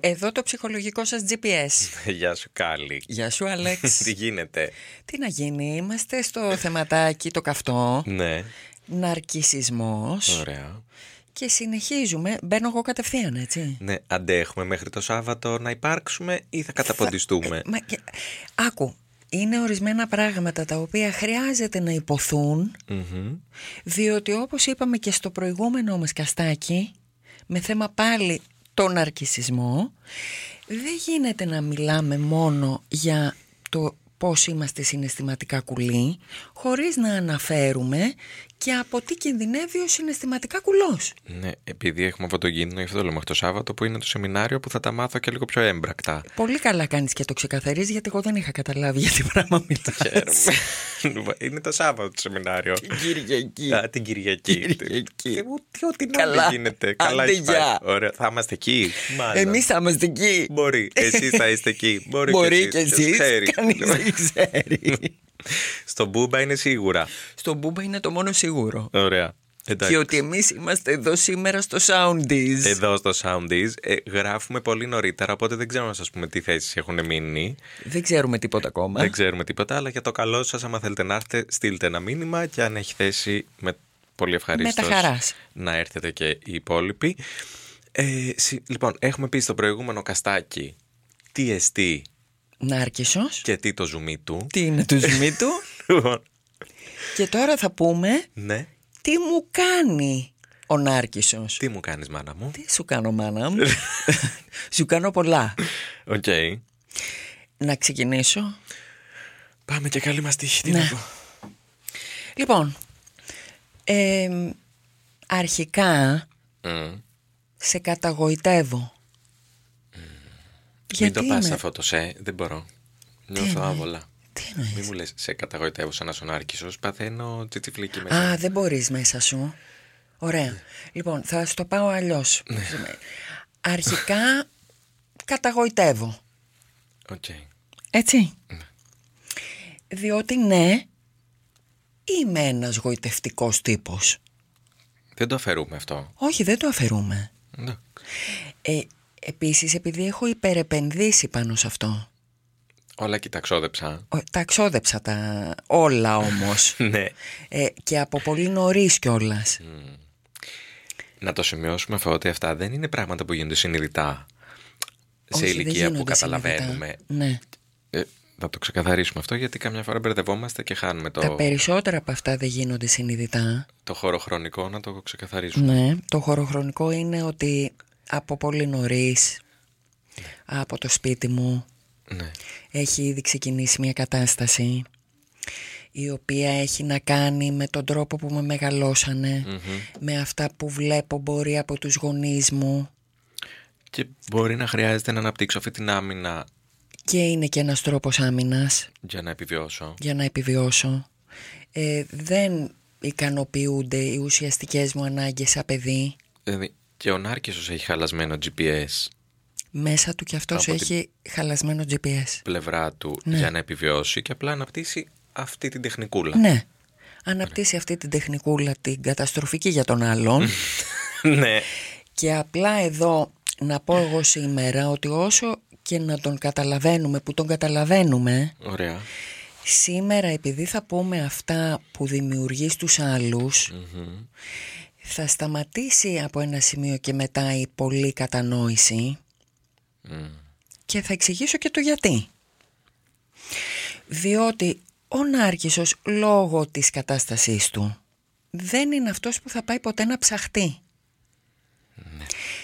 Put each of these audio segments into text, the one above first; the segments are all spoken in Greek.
Εδώ το ψυχολογικό σας GPS. Γεια σου Κάλλη. Γεια σου Άλεξ. Τι γίνεται; Τι να γίνει, είμαστε στο θεματάκι το καυτό. Ναι, Ναρκισισμός. ωραία. Και συνεχίζουμε. Μπαίνω εγώ κατευθείαν, έτσι. Ναι, αντέχουμε μέχρι το Σάββατο να υπάρξουμε ή θα καταποντιστούμε; Μα, και- άκου, είναι ορισμένα πράγματα τα οποία χρειάζεται να υποθούν Μμμ. διότι όπως είπαμε και στο προηγούμενο μας καστάκι με θέμα πάλι τον ναρκισισμό δεν γίνεται να μιλάμε μόνο για το πώς είμαστε συναισθηματικά κουλοί χωρίς να αναφέρουμε και από τι κινδυνεύει ο συναισθηματικά κουλός. Ναι, επειδή έχουμε αυτό το κίνδυνο, γι' αυτό το λέμε το Σάββατο που είναι το σεμινάριο που θα τα μάθω και λίγο πιο έμπρακτα. Πολύ καλά κάνεις και το ξεκαθαρίζεις γιατί εγώ δεν είχα καταλάβει για τι πράγμα μιλάς. Χαίρομαι. είναι το Σάββατο το σεμινάριο. Κυριακή. Α, την Κυριακή. Κυριακή. Ε, ούτε ό,τι να Καλά. μην γίνεται. Καλά Άντε, έχεις πάει. γεια. Ωραία. Θα είμαστε εκεί. Μάλλον. Εμείς θα είμαστε εκεί. Μπορεί. Εσείς θα είστε εκεί. Μπορεί, Μπορεί και και εσείς. εσείς, Ποιος ξέρει. κανείς δεν ξέρει. Στο Μπούμπα είναι σίγουρα. Στο Μπούμπα είναι το μόνο σίγουρο. Ωραία. Εντάξει. Και ότι εμείς είμαστε εδώ σήμερα στο Soundies. Εδώ στο Soundies ε, γράφουμε πολύ νωρίτερα, οπότε δεν ξέρω να σας πούμε τι θέσεις έχουν μείνει. Δεν ξέρουμε τίποτα ακόμα. Δεν ξέρουμε τίποτα, αλλά για το καλό σας, άμα θέλετε να έρθετε, στείλτε ένα μήνυμα και αν έχει θέση, με πολύ ευχαρίστως Με τα χαράς. να έρθετε και οι υπόλοιποι. Ε, συ- λοιπόν, έχουμε πει στο προηγούμενο καστάκι τι εστί Νάρκισσος. και τι το ζουμί του. Τι είναι το ζουμί του; Λοιπόν, και τώρα θα πούμε ναι. τι μου κάνει ο Νάρκισσος. Τι μου κάνεις μάνα μου; Τι σου κάνω μάνα μου; σου κάνω πολλά. Οκ. Να ξεκινήσω. Πάμε και καλή μας τύχη. Τι Ναι. να πω. Λοιπόν, ε, αρχικά Μμ. σε καταγοητεύω. Μην το πας είμαι- αυτό το σε, δεν μπορώ. Νιώθω εννοεί- άβολα. Τι εννοείς; Μην μου λες σε καταγοητεύω σαν να 'σαι ο νάρκισσος, παθαίνω τσιτσιφλίκι μέσα. Α, δεν μπορείς μέσα σου. Ωραία. Λοιπόν, θα στο πάω αλλιώς. Ναι. Αρχικά καταγοητεύω. Οκ. Έτσι; Διότι ναι, είμαι ένας γοητευτικός τύπος. Δεν το αφαιρούμε αυτό. Όχι, δεν το αφαιρούμε. Ναι. Ε, επίσης, επειδή έχω υπερεπενδύσει πάνω σε αυτό. Όλα κοιταξόδεψα. Ο- Τα ξόδεψα τα όλα όμως. ναι. ε, και από πολύ νωρίς κιόλας. Να το σημειώσουμε αυτό ότι αυτά δεν είναι πράγματα που γίνονται συνειδητά. Σε Όχι, δεν ηλικία που γίνονται καταλαβαίνουμε. συνειδητά. Ναι. Ε, θα το ξεκαθαρίσουμε αυτό γιατί καμιά φορά μπερδευόμαστε και χάνουμε το, Τα περισσότερα από αυτά δεν γίνονται συνειδητά. το χώρο χρονικό να το ξεκαθαρίσουμε. Ναι, το χωροχρονικό είναι ότι από πολύ νωρίς, από το σπίτι μου, Ναι. έχει ήδη ξεκινήσει μια κατάσταση η οποία έχει να κάνει με τον τρόπο που με μεγαλωσανε με αυτά που βλέπω μπορεί από τους γονείς μου Και μπορεί να χρειάζεται να αναπτύξω αυτή την άμυνα και είναι και ένας τρόπος άμυνας για να επιβιώσω. για να επιβιώσω. Ε, δεν ικανοποιούνται οι ουσιαστικές μου ανάγκες σαν παιδί. Δηλαδή, και ο Νάρκησος έχει χαλασμένο GPS Μέσα του κι αυτός Από την- έχει χαλασμένο GPS. πλευρά του Ναι. για να επιβιώσει και απλά αναπτύσσει αυτή την τεχνικούλα. Ναι. Αναπτύσσει αυτή την τεχνικούλα την καταστροφική για τον άλλον ναι. και απλά εδώ να πω εγώ σήμερα ότι όσο και να τον καταλαβαίνουμε που τον καταλαβαίνουμε Ωραία. σήμερα επειδή θα πούμε αυτά που δημιουργεί στους άλλους Μμμ. Θα σταματήσει από ένα σημείο και μετά η πολλή κατανόηση Μμ. και θα εξηγήσω και το γιατί. Διότι ο Νάρκισσος λόγω της κατάστασής του δεν είναι αυτός που θα πάει ποτέ να ψαχτεί.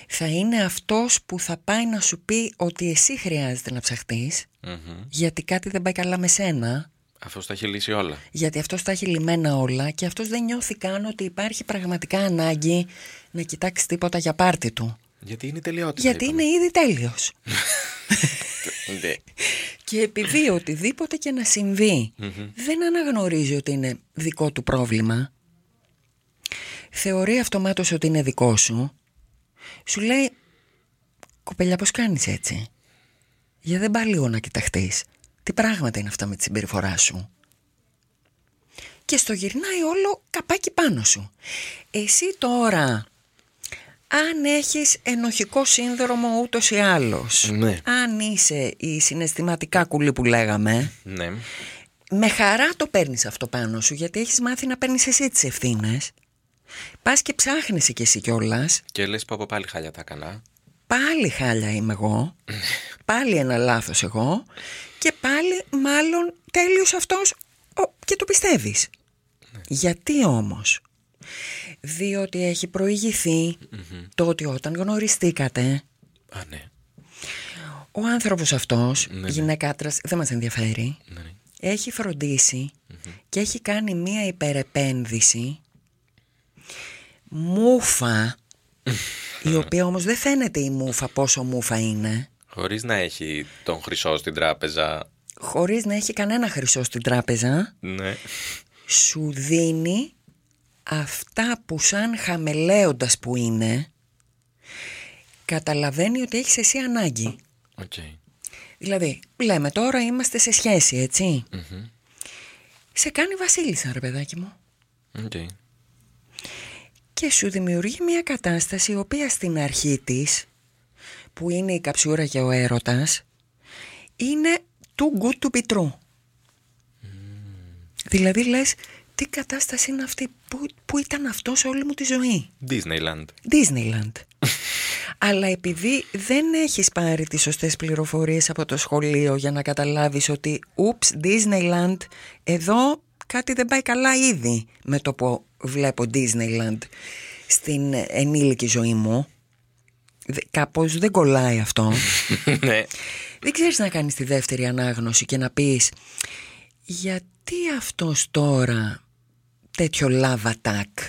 Θα είναι αυτός που θα πάει να σου πει ότι εσύ χρειάζεται να ψαχτείς Μμμ. γιατί κάτι δεν πάει καλά με σένα Αυτός τα έχει λύσει όλα. γιατί αυτός τα έχει λυμμένα όλα και αυτός δεν νιώθει καν ότι υπάρχει πραγματικά ανάγκη να κοιτάξει τίποτα για πάρτι του. Γιατί είναι η τελειότητα. Γιατί είναι ήδη τέλειος. Ναι. Και επειδή οτιδήποτε και να συμβεί δεν αναγνωρίζει ότι είναι δικό του πρόβλημα θεωρεί αυτομάτως ότι είναι δικό σου, σου λέει «Κοπελιά πώς κάνεις έτσι» Για δεν πάει λίγο να κοιταχτείς. Τι πράγματα είναι αυτά με τη συμπεριφορά σου; Και στο γυρνάει όλο καπάκι πάνω σου. Εσύ τώρα, αν έχεις ενοχικό σύνδρομο ούτως ή άλλως, Ναι. αν είσαι η συναισθηματικά κουλή που λέγαμε, Ναι. με χαρά το παίρνεις αυτό πάνω σου, γιατί έχεις μάθει να παίρνεις εσύ τις ευθύνες. Πας και ψάχνεσαι κι εσύ κιόλας Και λες πω πάλι χάλια τα έκανα. πάλι χάλια είμαι εγώ, πάλι ένα λάθος εγώ και πάλι μάλλον τέλειος αυτός ο, και το πιστεύεις. Γιατί όμως; Διότι έχει προηγηθεί το ότι όταν γνωριστήκατε Α, ναι. ο άνθρωπος αυτός, Ναι, ναι. γυναικάτρας, δεν μας ενδιαφέρει, ναι, ναι. έχει φροντίσει και έχει κάνει μία υπερεπένδυση μούφα η οποία όμως δεν φαίνεται η μούφα πόσο μούφα είναι Χωρίς να έχει τον χρυσό στην τράπεζα. χωρίς να έχει κανένα χρυσό στην τράπεζα Ναι. σου δίνει αυτά που σαν χαμελέοντας που είναι καταλαβαίνει ότι έχεις εσύ ανάγκη Οκ. δηλαδή λέμε τώρα είμαστε σε σχέση έτσι Μμμ. σε κάνει βασίλισσα ρε παιδάκι μου Οκ. και σου δημιουργεί μια κατάσταση η οποία στην αρχή της που είναι η καψούρα και ο έρωτας είναι too good to be true. Δηλαδή λες τι κατάσταση είναι αυτή που, που ήταν αυτός σε όλη μου τη ζωή; Disneyland. Disneyland. Αλλά επειδή δεν έχεις πάρει τις σωστές πληροφορίες από το σχολείο για να καταλάβεις ότι «Ούψ, Disneyland, εδώ κάτι δεν πάει καλά ήδη» με το που βλέπω Disneyland στην ενήλικη ζωή μου. Δε- Κάπως δεν κολλάει αυτό. ναι. δεν ξέρεις να κάνεις τη δεύτερη ανάγνωση και να πεις «Γιατί αυτός τώρα τέτοιο love attack»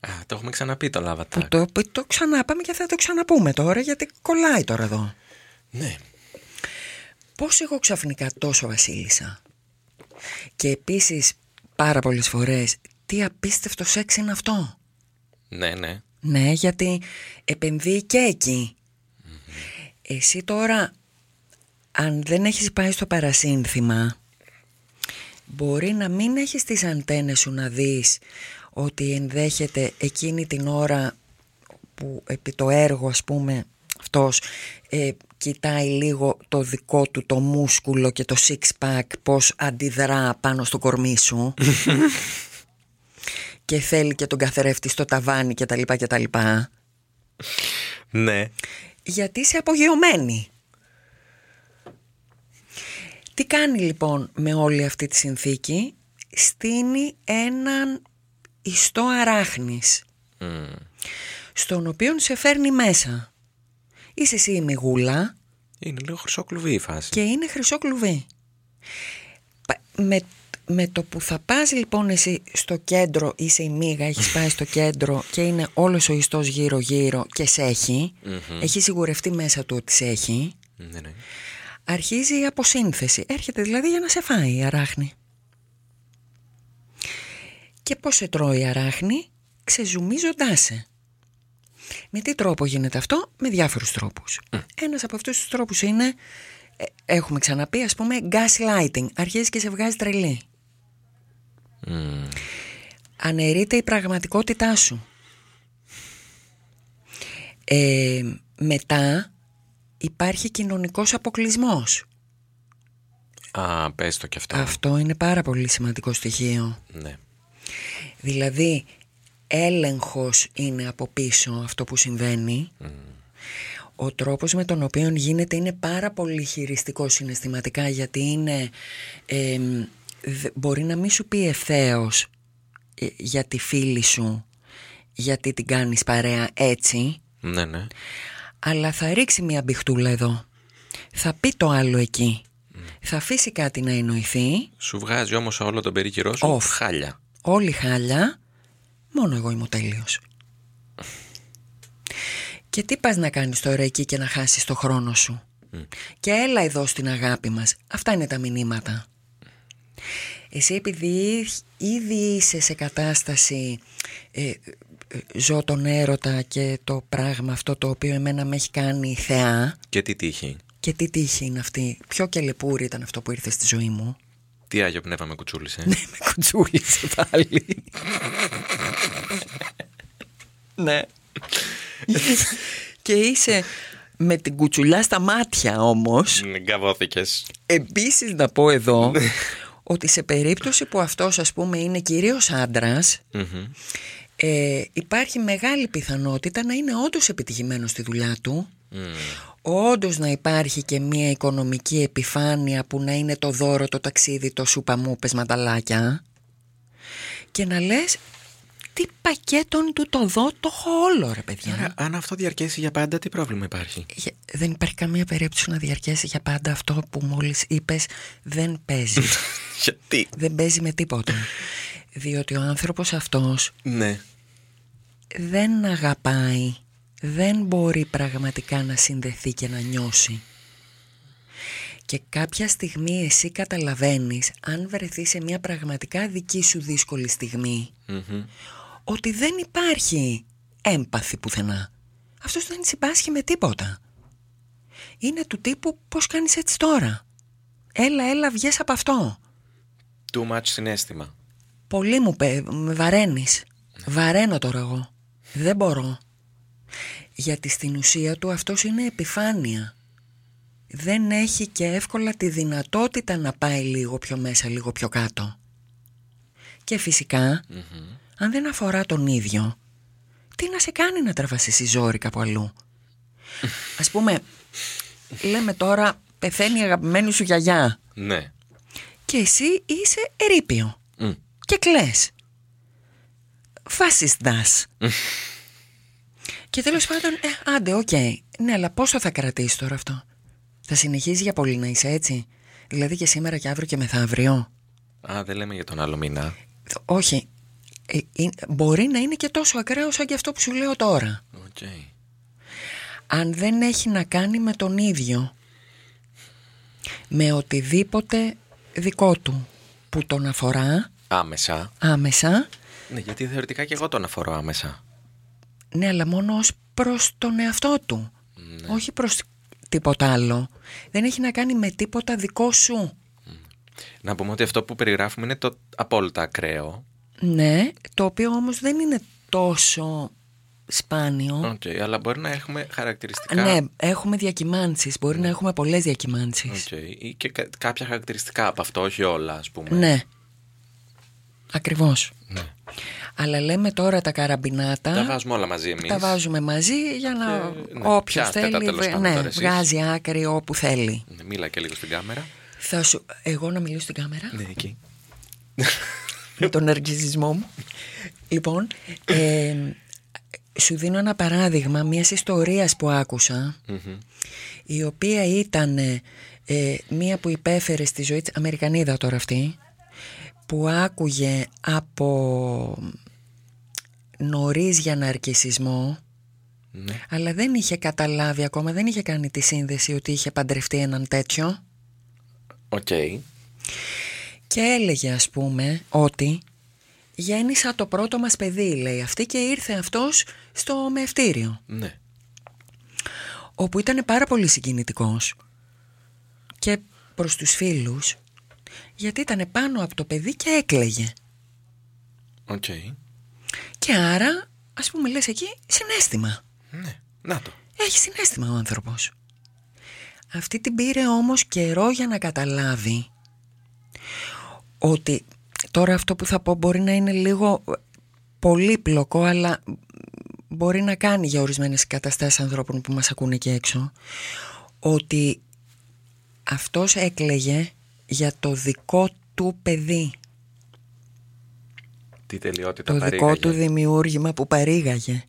Α, το έχουμε ξαναπεί το Lava Που Attack. το, που το ξανάπαμε και θα το ξαναπούμε τώρα γιατί κολλάει τώρα εδώ. Ναι. Πώς εγώ ξαφνικά τόσο βασίλισσα; Και επίσης πάρα πολλές φορές τι απίστευτο σεξ είναι αυτό; Ναι, ναι. Ναι γιατί επενδύει και εκεί. Εσύ τώρα αν δεν έχεις πάει στο παρασύνθημα μπορεί να μην έχεις τις αντένες σου να δεις ότι ενδέχεται εκείνη την ώρα που επί το έργο ας πούμε αυτός ε, κοιτάει λίγο το δικό του το μούσκουλο και το six pack πως αντιδρά πάνω στο κορμί σου και θέλει και τον καθρέφτη στο ταβάνι και τα λοιπά και τα λοιπά Ναι. γιατί είσαι απογειωμένη. Τι κάνει λοιπόν με όλη αυτή τη συνθήκη; Στείνει έναν ιστό αράχνης Μμ. στον οποίο σε φέρνει μέσα. Είσαι εσύ η μιγούλα Είναι λίγο χρυσό κλουβί η φάση. και είναι χρυσό κλουβί. Πα- Με, με το που θα πας λοιπόν εσύ στο κέντρο, είσαι η μίγα, έχεις πάει στο κέντρο και είναι όλος ο ιστός γύρω γύρω και σε έχει, Μμμ. έχει σιγουρευτεί μέσα του ότι σε έχει, Ναι, ναι. αρχίζει η αποσύνθεση. Έρχεται δηλαδή για να σε φάει η αράχνη. Και πώς σε τρώει η αράχνη, ξεζουμίζοντάς σε. Με τι τρόπο γίνεται αυτό, με διάφορους τρόπους. Ένας από αυτούς τους τρόπους είναι, ε, έχουμε ξαναπεί ας πούμε, gaslighting. Αρχίζει και σε βγάζει τρελή. Μμ. Αναιρείται η πραγματικότητά σου. Ε, μετά υπάρχει κοινωνικός αποκλεισμός. Α, πες το κι αυτό. Αυτό είναι πάρα πολύ σημαντικό στοιχείο. Ναι. Δηλαδή, έλεγχος είναι από πίσω αυτό που συμβαίνει. Ο τρόπος με τον οποίο γίνεται είναι πάρα πολύ χειριστικός συναισθηματικά γιατί είναι... εμ, δε- μπορεί να μην σου πει ευθέως ε, για τη φίλη σου γιατί την κάνεις παρέα έτσι Ναι, ναι. αλλά θα ρίξει μια μπιχτούλα εδώ. Θα πει το άλλο εκεί. Θα αφήσει κάτι να εννοηθεί Σου βγάζει όμως όλο τον περίκυρό σου Off. χάλια. Όλοι χάλια, μόνο εγώ είμαι ο τέλειος. Και τι πας να κάνεις τώρα εκεί και να χάσεις το χρόνο σου; Και έλα εδώ στην αγάπη μας. Αυτά είναι τα μηνύματα. Εσύ επειδή ήδη είσαι σε κατάσταση ε, ε, ζω τον έρωτα και το πράγμα αυτό το οποίο εμένα με έχει κάνει θεά Και τι τύχη. και τι τύχη είναι αυτή. Ποιο κελεπούρι ήταν αυτό που ήρθε στη ζωή μου. Τι Άγιο Πνεύμα με κουτσούλησε. Ναι, με κουτσούλησε πάλι. ναι. και είσαι με την κουτσουλιά στα μάτια όμως Γκαβώθηκες. Επίσης να πω εδώ ότι σε περίπτωση που αυτός ας πούμε είναι κυρίως άντρας ε, υπάρχει μεγάλη πιθανότητα να είναι όντως επιτυχημένος στη δουλειά του. Όντως να υπάρχει και μια οικονομική επιφάνεια που να είναι το δώρο, το ταξίδι, το σούπα μου, πες μανταλάκια. Και να λες τι πακέτον του το δω, το έχω όλο ρε παιδιά. Άρα, αν αυτό διαρκέσει για πάντα, τι πρόβλημα υπάρχει; Για- Δεν υπάρχει καμία περίπτωση να διαρκέσει για πάντα αυτό που μόλις είπες δεν παίζει. Γιατί; δεν παίζει με τίποτα. Διότι ο άνθρωπος αυτός Ναι. δεν αγαπάει, δεν μπορεί πραγματικά να συνδεθεί και να νιώσει. Και κάποια στιγμή εσύ καταλαβαίνεις, αν βρεθείς σε μια πραγματικά δική σου δύσκολη στιγμή, Μμμ. Ότι δεν υπάρχει έμπαθη πουθενά. Αυτός δεν συμπάσχει με τίποτα. Είναι του τύπου πώς κάνεις έτσι τώρα; Έλα, έλα, βγες από αυτό. Too much συνέστημα. Πολύ μου πε, με βαραίνεις. Βαραίνω τώρα εγώ. Δεν μπορώ. Γιατί στην ουσία του αυτός είναι επιφάνεια. Δεν έχει και εύκολα τη δυνατότητα να πάει λίγο πιο μέσα, λίγο πιο κάτω. Και φυσικα αν δεν αφορά τον ίδιο, τι να σε κάνει να τραβάς εσύ ζόρι κάπου αλλού; Ας πούμε, λέμε τώρα πεθαίνει η αγαπημένη σου γιαγιά Ναι. και εσύ είσαι ερείπιο Μμ. και κλαις. Φάσιστας. και τέλος πάντων, ε, άντε, οκ. Ναι, αλλά πόσο θα κρατήσει τώρα αυτό; Θα συνεχίζει για πολύ να είσαι έτσι; Δηλαδή και σήμερα και αύριο και μεθαύριο; Α, δεν λέμε για τον άλλο μήνα. Όχι. Ε, ε, μπορεί να είναι και τόσο ακραίο σαν και αυτό που σου λέω τώρα. Οκ. αν δεν έχει να κάνει με τον ίδιο με οτιδήποτε δικό του που τον αφορά Άμεσα. άμεσα Ναι, γιατί θεωρητικά και εγώ τον αφορώ άμεσα. ναι αλλά μόνο ως προς τον εαυτό του όχι προς τίποτα άλλο δεν έχει να κάνει με τίποτα δικό σου Να πούμε ότι αυτό που περιγράφουμε είναι το απόλυτα ακραίο. Ναι το οποίο όμως δεν είναι τόσο σπάνιο Οκ, αλλά μπορεί να έχουμε χαρακτηριστικά. ναι έχουμε διακυμάνσεις μπορεί να έχουμε πολλές διακυμάνσεις Οκ, ή και κα- κάποια χαρακτηριστικά από αυτό, όχι όλα, ας πούμε. ναι ακριβώς Ναι. Αλλά λέμε τώρα τα καραμπινάτα. Τα βάζουμε όλα μαζί εμείς. τα βάζουμε μαζί για να Και, ναι, όποιος πιάστε τα θέλει τέλος βε- πάντων ναι, τώρα εσείς. βγάζει άκρη όπου θέλει. Μίλα και λίγο στην κάμερα. Θα σου, εγώ να μιλήσω στην κάμερα; Ναι, εκεί. με τον ναρκισισμό μου. Λοιπόν, ε, σου δίνω ένα παράδειγμα μιας ιστορίας που άκουσα Μμμ. η οποία ήταν ε, ε, μία που υπέφερε στη ζωή της Αμερικανίδα τώρα αυτή που άκουγε από νωρίς για ναρκισσισμό Ναι. αλλά δεν είχε καταλάβει ακόμα, δεν είχε κάνει τη σύνδεση ότι είχε παντρευτεί έναν τέτοιο Οκ. Και έλεγε ας πούμε ότι γέννησα το πρώτο μας παιδί λέει αυτή και ήρθε αυτός στο μαιευτήριο Ναι. όπου ήταν πάρα πολύ συγκινητικός και προς τους φίλους γιατί ήταν πάνω από το παιδί και έκλαιγε Οκ. και άρα ας πούμε λες εκεί συναίσθημα Ναι. Να το. Έχει συναίσθημα ο άνθρωπος. Αυτή την πήρε όμως καιρό για να καταλάβει ότι τώρα αυτό που θα πω μπορεί να είναι λίγο πολύπλοκο αλλά μπορεί να κάνει για ορισμένες καταστάσεις ανθρώπων που μας ακούνε εκεί έξω ότι αυτός έκλαιγε για το δικό του παιδί Τι τελειότητα το δικό παρήγαγε, του δημιούργημα που παρήγαγε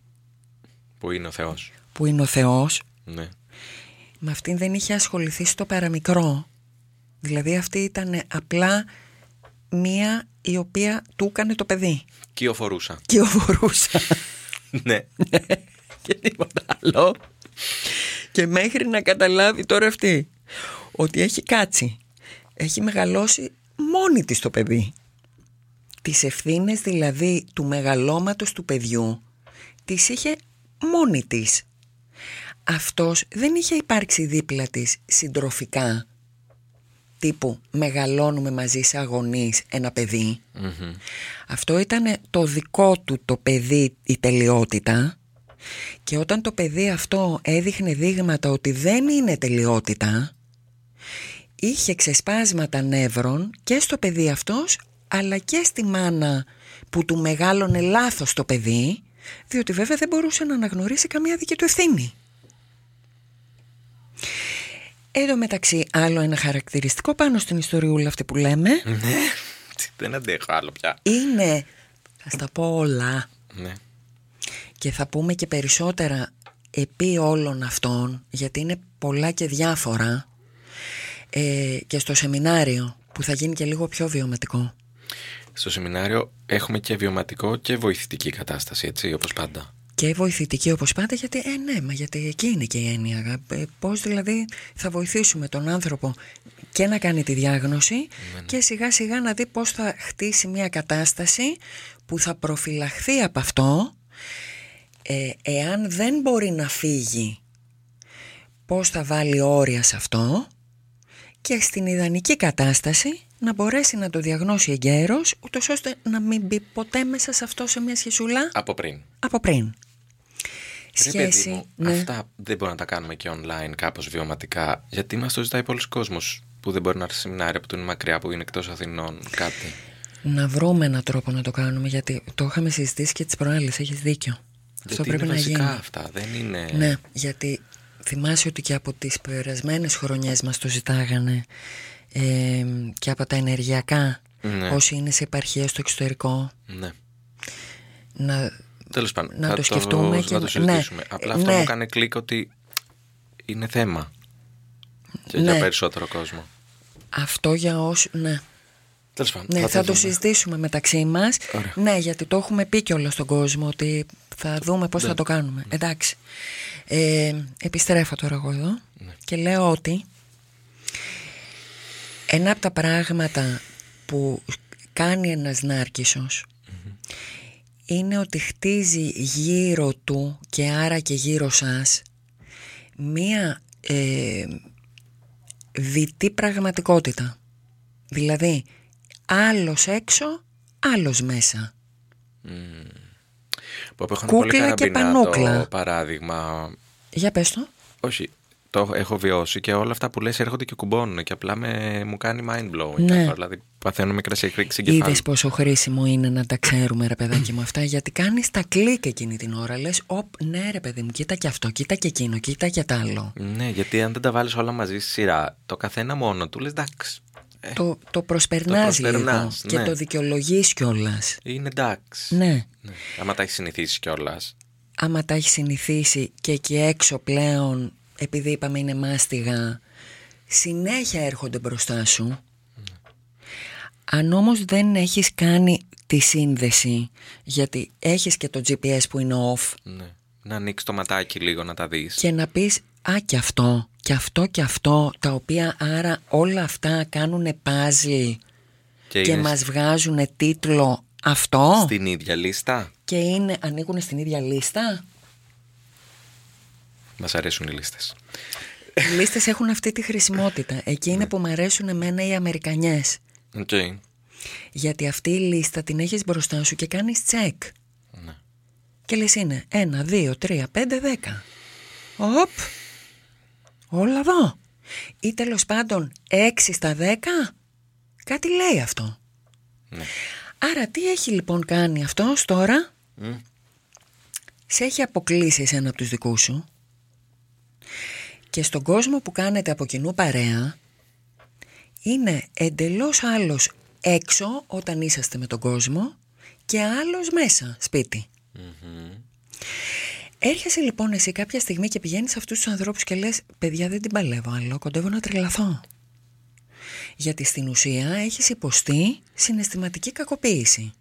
Που είναι ο Θεός. που είναι ο Θεός Ναι. Με αυτήν δεν είχε ασχοληθεί στο παραμικρό. Δηλαδή αυτή ήταν απλά μία η οποία του έκανε το παιδί. Κυοφορούσα. Και οφορούσα. ναι. και τίποτα άλλο. Και μέχρι να καταλάβει τώρα αυτή ότι έχει κάτσει. Έχει μεγαλώσει μόνη της το παιδί. Τις ευθύνες δηλαδή του μεγαλώματος του παιδιού τις είχε μόνη της. Αυτός δεν είχε υπάρξει δίπλα της συντροφικά τύπου μεγαλώνουμε μαζί σε αγωνείς ένα παιδί. Αυτό ήταν το δικό του το παιδί η τελειότητα και όταν το παιδί αυτό έδειχνε δείγματα ότι δεν είναι τελειότητα είχε ξεσπάσματα νεύρων και στο παιδί αυτός αλλά και στη μάνα που του μεγάλωνε λάθος το παιδί διότι βέβαια δεν μπορούσε να αναγνωρίσει καμία δική του ευθύνη. Εδώ μεταξύ άλλο ένα χαρακτηριστικό πάνω στην ιστοριούλα αυτή που λέμε Ναι. Δεν αντέχω άλλο πια. είναι, θα στα πω όλα Ναι. και θα πούμε και περισσότερα επί όλων αυτών γιατί είναι πολλά και διάφορα ε, και στο σεμινάριο που θα γίνει και λίγο πιο βιωματικό. Στο σεμινάριο έχουμε και βιωματικό και βοηθητική κατάσταση, έτσι, όπως πάντα. Και βοηθητική όπως πάντα γιατί, ε ναι, μα γιατί εκεί είναι και η έννοια. Ε, πώς δηλαδή θα βοηθήσουμε τον άνθρωπο και να κάνει τη διάγνωση και σιγά σιγά να δει πώς θα χτίσει μια κατάσταση που θα προφυλαχθεί από αυτό ε, εάν δεν μπορεί να φύγει πώς θα βάλει όρια σε αυτό και στην ιδανική κατάσταση να μπορέσει να το διαγνώσει εγκαίρως ούτως ώστε να μην μπει ποτέ μέσα σε αυτό σε μια σχισούλα Από πριν. από πριν. Ρε παιδί Σχέση. μου, ναι. Αυτά δεν μπορούμε να τα κάνουμε και online κάπως βιωματικά. Γιατί μας το ζητάει πολλοί κόσμος που δεν μπορεί να έρθει σε σεμινάρια που του είναι μακριά, που είναι εκτός Αθηνών, κάτι. Να βρούμε έναν τρόπο να το κάνουμε γιατί το είχαμε συζητήσει και τις προάλλες, έχεις δίκιο. Αυτό γιατί πρέπει είναι να βασικά γίνει. αυτά, δεν είναι... Ναι, γιατί θυμάσαι ότι και από τις περασμένες χρονιές μας το ζητάγανε ε, και από τα ενεργειακά Ναι. όσοι είναι σε επαρχία στο εξωτερικό ναι. να Τέλος πάντων, Να θα το σκεφτούμε και να το να- συζητήσουμε. ναι, Απλά ε, αυτό ναι. μου κάνει κλικ ότι είναι θέμα. Και Ναι. για περισσότερο κόσμο. αυτό για όσου. Ναι, Τέλος πάντων, ναι θα, το δούμε. συζητήσουμε μεταξύ μας Ωραία. Ναι, γιατί το έχουμε πει κιόλας στον κόσμο ότι θα δούμε πώς θα το κάνουμε. Εντάξει. Ε, επιστρέφω τώρα εγώ εδώ και λέω ότι ένα από τα πράγματα που κάνει ένας νάρκισσος είναι ότι χτίζει γύρω του και άρα και γύρω σας μία ε, διτή πραγματικότητα. Δηλαδή, άλλος έξω, άλλος μέσα. Που έχω ένα πολύ Κούκλα και καραμπινάτο πανούκλα. παράδειγμα. Για πες το. Όχι, το έχω- έχω βιώσει και όλα αυτά που λες έρχονται και κουμπώνουν και απλά με, μου κάνει mind blowing. Ναι. αυτό, Δηλαδή παθαίνω μικρές εκρήξεις εγκεφάλου. Είδες πόσο χρήσιμο είναι να τα ξέρουμε, ρε παιδάκι μου, αυτά. Γιατί κάνεις τα κλικ εκείνη την ώρα. Λες, Οπ, ναι, ρε παιδί μου, κοίτα και αυτό, κοίτα και εκείνο, κοίτα και τ' άλλο. Ναι, γιατί αν δεν τα βάλεις όλα μαζί στη σειρά, το καθένα μόνο του λες εντάξει. ε, Το, το προσπερνάς λίγο προσπερνάς, και ναι. το δικαιολογείς κιόλας. είναι εντάξει. Ναι. Ναι. Άμα τα έχεις συνηθίσει κιόλας. Άμα τα έχεις συνηθίσει και εκεί έξω πλέον, επειδή είπαμε είναι μάστιγα, συνέχεια έρχονται μπροστά σου. Αν όμως δεν έχεις κάνει τη σύνδεση, γιατί έχεις και το GPS που είναι off, Ναι. Να ανοίξεις το ματάκι λίγο να τα δεις. και να πεις «Α, και αυτό, και αυτό και αυτό», τα οποία άρα όλα αυτά κάνουν παζλ Και, και είναι μας βγάζουν τίτλο αυτό στην ίδια λίστα. και είναι, ανήκουν στην ίδια λίστα. Μας αρέσουν οι λίστες. Οι λίστες έχουν αυτή τη χρησιμότητα. Εκεί είναι που μου αρέσουν εμένα οι Αμερικανιές. Οκ. Γιατί αυτή η λίστα την έχεις μπροστά σου και κάνεις check. Ναι. Και λες είναι 1, 2, 3, 5, 10. Οπ! Όλα εδώ. Ή τέλος πάντων 6 στα 10. Κάτι λέει αυτό. Ναι. Άρα τι έχει λοιπόν κάνει αυτός τώρα; Μμ. Σε έχει αποκλείσει εσένα από τους δικούς σου; Και στον κόσμο που κάνετε από κοινού παρέα είναι εντελώς άλλος έξω όταν είσαστε με τον κόσμο και άλλος μέσα σπίτι. Έρχεσαι λοιπόν εσύ κάποια στιγμή και πηγαίνεις σε αυτούς τους ανθρώπους και λες «Παιδιά δεν την παλεύω άλλο, κοντεύω να τρελαθώ». Γιατί στην ουσία έχεις υποστεί συναισθηματική κακοποίηση.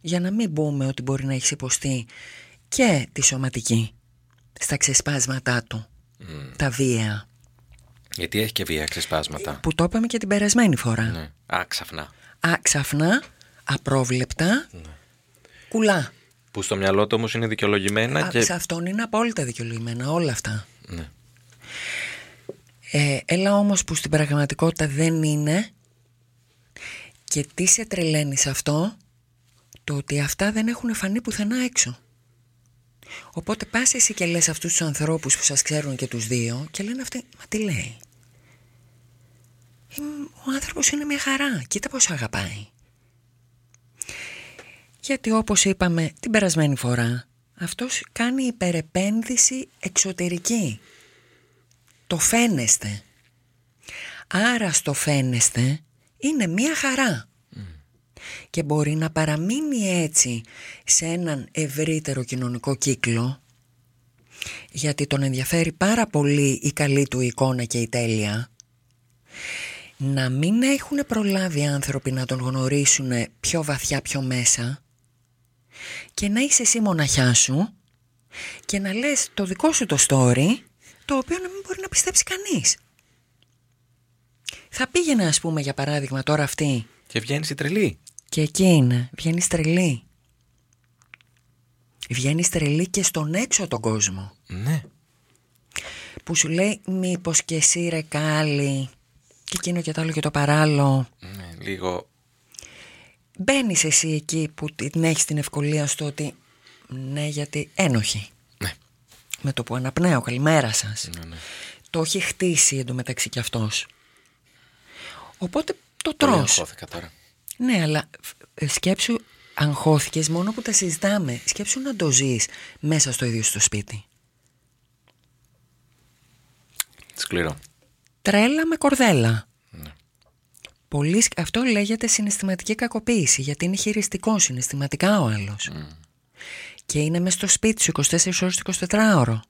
Για να μην πούμε ότι μπορεί να έχεις υποστεί και τη σωματική στα ξεσπάσματά του, τα βία, Γιατί έχει και βία ξεσπάσματα. που το είπαμε και την περασμένη φορά. Ναι. Άξαφνα. Άξαφνα, απρόβλεπτα, κουλά. Που στο μυαλό του όμως είναι δικαιολογημένα Α, και. Σε αυτόν είναι απόλυτα δικαιολογημένα όλα αυτά. Ναι. Ε, έλα όμως που στην πραγματικότητα δεν είναι και τι σε τρελαίνει σε αυτό; Το ότι αυτά δεν έχουν φανεί πουθενά έξω. Οπότε πας εσύ και λες αυτούς τους ανθρώπους που σας ξέρουν και τους δύο και λένε αυτοί, μα τι λέει; «Ε, Ο άνθρωπος είναι μια χαρά, κοίτα πως αγαπάει. Γιατί όπως είπαμε την περασμένη φορά, αυτός κάνει υπερεπένδυση εξωτερική. Το φαίνεστε. Άρα στο φαίνεστε είναι μία χαρά. Και μπορεί να παραμείνει έτσι σε έναν ευρύτερο κοινωνικό κύκλο γιατί τον ενδιαφέρει πάρα πολύ η καλή του εικόνα και η τέλεια να μην έχουν προλάβει άνθρωποι να τον γνωρίσουν πιο βαθιά πιο μέσα και να είσαι εσύ μοναχιά σου και να λες το δικό σου το story το οποίο να μην μπορεί να πιστέψει κανείς. Θα πήγαινε ας πούμε για παράδειγμα τώρα αυτή Και βγαίνεις η τρελή. Και εκεί είναι, βγαίνει τρελή. Βγαίνει τρελή και στον έξω τον κόσμο. Ναι. Που σου λέει μήπως και εσύ ρε κάλλη και εκείνο και το άλλο και το παράλληλο. ναι. Λίγο. Μπαίνεις εσύ εκεί που την έχεις την ευκολία στο ότι ναι γιατί ένοχη. Ναι. Με το που αναπνέω καλημέρα σας. ναι, ναι. Το έχει χτίσει εντωμεταξύ κι αυτός. Οπότε το Πολύ τρως. αγχώθηκα τώρα. Ναι, αλλά ε, σκέψου αγχώθηκες μόνο που τα συζητάμε. Σκέψου να το ζεις μέσα στο ίδιο στο σπίτι. Σκληρό. Τρέλα με κορδέλα. Ναι. Πολύ, σκ- αυτό λέγεται συναισθηματική κακοποίηση, γιατί είναι χειριστικό συναισθηματικά ο άλλος. Και είναι μες στο σπίτι σου 24 ώρες το 24ωρο.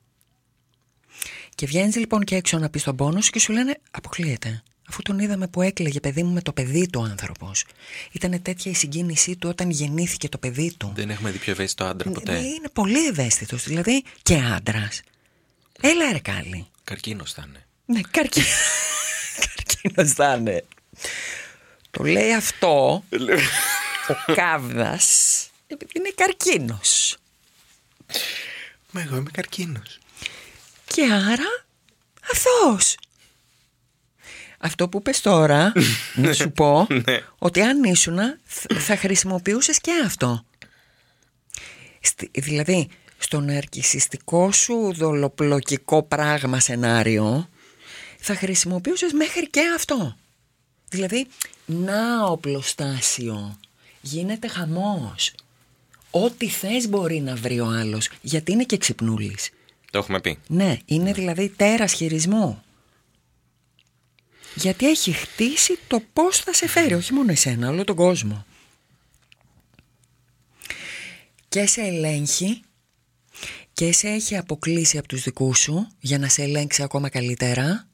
Και βγαίνεις λοιπόν και έξω να πεις τον πόνος σου και σου λένε αποκλείεται. Αφού τον είδαμε που έκλαιγε παιδί μου με το παιδί του άνθρωπος. Ήταν τέτοια η συγκίνησή του όταν γεννήθηκε το παιδί του. Δεν έχουμε δει πιο ευαίσθητο άντρα ποτέ. Ναι, Είναι πολύ ευαίσθητος, δηλαδή και άντρας. Έλα ρε κάλλη. Καρκίνος θα είναι. Ναι, καρκίνος. Καρκίνος θα είναι. Το λέει αυτό ο Κάβδας επειδή είναι καρκίνος. Μα εγώ είμαι καρκίνος. Και άρα αυτός. Αυτό που πες τώρα, να σου πω, ότι αν ήσουν θα χρησιμοποιούσες και αυτό. Στη- δηλαδή, στο ναρκισιστικό σου δολοπλοκικό πράγμα σενάριο, θα χρησιμοποιούσες μέχρι και αυτό. Δηλαδή, να οπλοστάσιο, γίνεται χαμός. Ό,τι θες μπορεί να βρει ο άλλος, γιατί είναι και ξυπνούλης. Το έχουμε πει. Ναι, είναι δηλαδή τέρας χειρισμού. Γιατί έχει χτίσει το πώς θα σε φέρει, όχι μόνο εσένα, όλο τον κόσμο. Και σε ελέγχει και σε έχει αποκλείσει από τους δικούς σου για να σε ελέγξει ακόμα καλύτερα.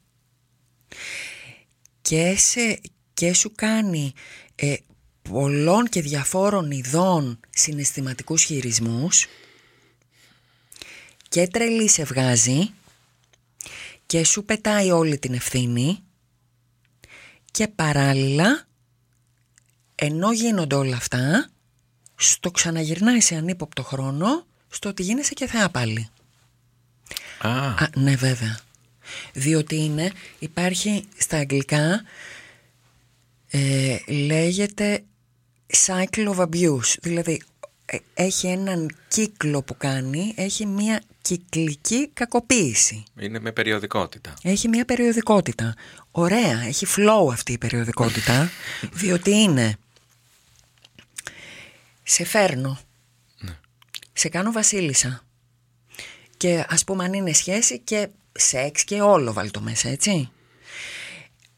Και, σε, και σου κάνει ε, πολλών και διαφόρων ειδών συναισθηματικούς χειρισμούς. Και τρελή σε βγάζει. Και σου πετάει όλη την ευθύνη και παράλληλα ενώ γίνονται όλα αυτά στο ξαναγυρνάει σε ανύποπτο χρόνο στο ότι γίνεσαι και θεά πάλι. Α, Α, ναι βέβαια. Διότι είναι, υπάρχει στα αγγλικά ε, λέγεται cycle of abuse. Δηλαδή ε, έχει έναν κύκλο που κάνει, έχει μια κυκλική κακοποίηση. είναι με περιοδικότητα. Έχει μια περιοδικότητα. Ωραία, έχει flow αυτή η περιοδικότητα, διότι είναι σε φέρνω, σε κάνω βασίλισσα και ας πούμε αν είναι σχέση και σεξ και όλο βάλτο μέσα, έτσι.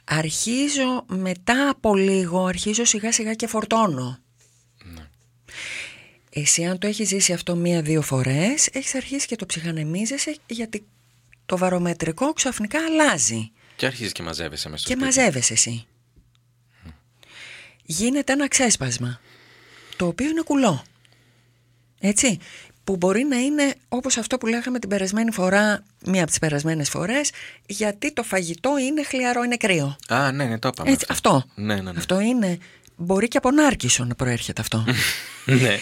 Αρχίζω μετά από λίγο, αρχίζω σιγά σιγά και φορτώνω. Εσύ αν το έχεις ζήσει αυτό μία-δύο φορές, έχεις αρχίσει και το ψυχανεμίζεσαι γιατί το βαρομετρικό ξαφνικά αλλάζει Και αρχίζεις και μαζεύεσαι μέσα στο και σπίτι. μαζεύεσαι εσύ. Γίνεται ένα ξέσπασμα, το οποίο είναι κουλό. Έτσι, που μπορεί να είναι όπως αυτό που λέγαμε την περασμένη φορά, μία από τις περασμένες φορές, γιατί το φαγητό είναι χλιαρό, είναι κρύο. Α, ναι, ναι, το είπαμε. Έτσι, αυτό. Ναι, ναι, ναι. Αυτό είναι, μπορεί και από νάρκισο να προέρχεται αυτό. ναι.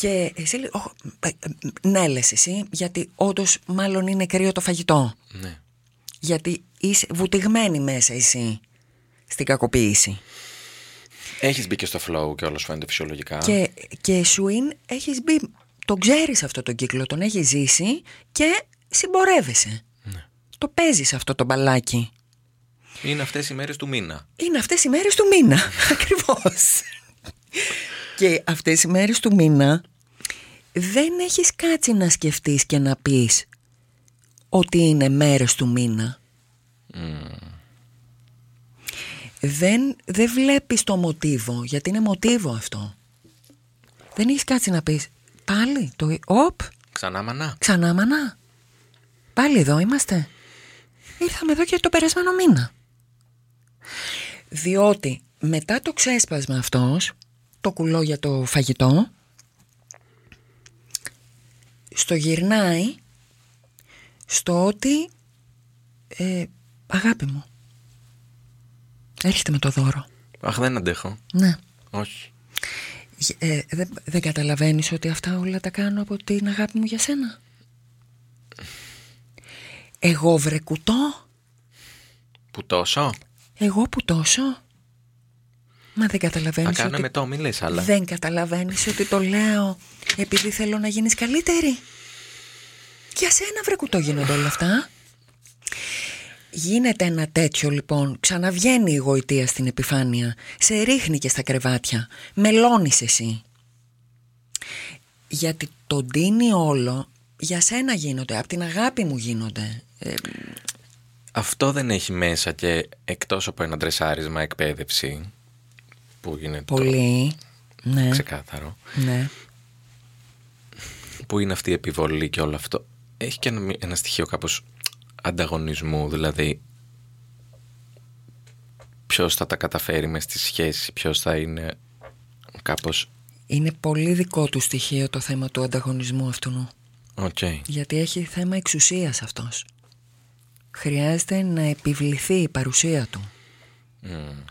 Και εσύ λέει, «Ω, ε, ε, ναι λες εσύ, γιατί όντως μάλλον είναι κρύο το φαγητό. Ναι. Γιατί είσαι βουτυγμένη μέσα εσύ στην κακοποίηση. Έχεις μπει και στο flow και όλος φαίνεται φυσιολογικά. Και, και σου είναι, έχεις μπει, τον ξέρεις αυτό τον κύκλο, τον έχεις ζήσει και συμπορεύεσαι. Ναι. Το παίζεις αυτό το μπαλάκι. Είναι αυτές οι μέρες του μήνα. Είναι αυτές οι μέρες του μήνα. Ακριβώς. Και αυτές οι μέρες του μήνα δεν έχεις κάτσει να σκεφτείς και να πεις ότι είναι μέρες του μήνα. Δεν, δεν βλέπεις το μοτίβο, γιατί είναι μοτίβο αυτό. Δεν έχεις κάτσει να πεις πάλι το οπ, Ξανά μανά. ξανά μανά. Πάλι εδώ είμαστε. Ήρθαμε εδώ και το περασμένο μήνα. Διότι μετά το ξέσπασμα αυτός, το κουλό για το φαγητό, στο γυρνάει στο ότι ε, αγάπη μου έρχεται με το δώρο Αχ, δεν αντέχω. ναι Όχι. ε, δεν, δεν καταλαβαίνεις ότι αυτά όλα τα κάνω από την αγάπη μου για σένα; Εγώ βρε κουτό Που τόσο. εγώ που τόσο μα δεν Θα καταλαβαίνεις κάνω ότι με το, μην λες άλλα. Δεν καταλαβαίνεις ότι το λέω επειδή θέλω να γίνεις καλύτερη. Για σένα βρε κουτό γίνονται όλα αυτά. Γίνεται ένα τέτοιο λοιπόν, ξαναβγαίνει η γοητεία στην επιφάνεια, σε ρίχνει και στα κρεβάτια, μελώνεις εσύ. Γιατί το ντύνει όλο, για σένα γίνονται, από την αγάπη μου γίνονται. Ε, Αυτό δεν έχει μέσα και εκτός από ένα ντρεσάρισμα εκπαίδευση που γίνεται το πολύ, ναι, ξεκάθαρο ναι. που είναι αυτή η επιβολή και όλο αυτό έχει και ένα, ένα στοιχείο κάπως ανταγωνισμού δηλαδή ποιος θα τα καταφέρει μες στη σχέση ποιος θα είναι κάπως Είναι πολύ δικό του στοιχείο το θέμα του ανταγωνισμού αυτού. οκ Γιατί έχει θέμα εξουσίας αυτός. Χρειάζεται να επιβληθεί η παρουσία του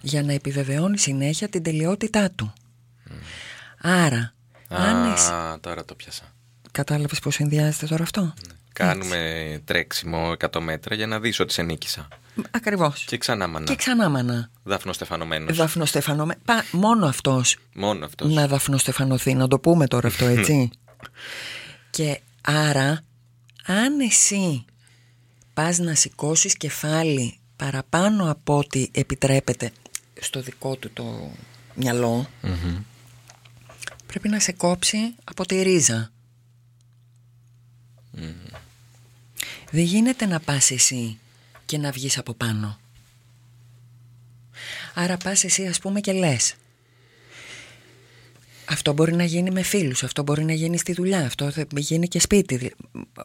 για να επιβεβαιώνει συνέχεια την τελειότητά του. Άρα, αν εσύ... Α, τώρα το πιάσα Κατάλαβες πώς συνδυάζεται τώρα αυτό; Κάνουμε τρέξιμο 100 μέτρα για να δεις ότι σε νίκησα. Ακριβώς. Και ξανά μανά. Και ξανά μανά. Δάφνο-στεφανωμένος. Δαφνοστεφανωme... Πα... Μόνο αυτός Μόνο αυτός. να δαφνοστεφανωθεί, να το πούμε τώρα αυτό έτσι. και άρα, αν εσύ πας να σηκώσεις κεφάλι παραπάνω από ό,τι επιτρέπεται στο δικό του το μυαλό, Μμμ. πρέπει να σε κόψει από τη ρίζα. Δεν γίνεται να πας εσύ και να βγεις από πάνω. Άρα πας εσύ ας πούμε και λες αυτό μπορεί να γίνει με φίλους, αυτό μπορεί να γίνει στη δουλειά, αυτό θα γίνει και σπίτι. δη-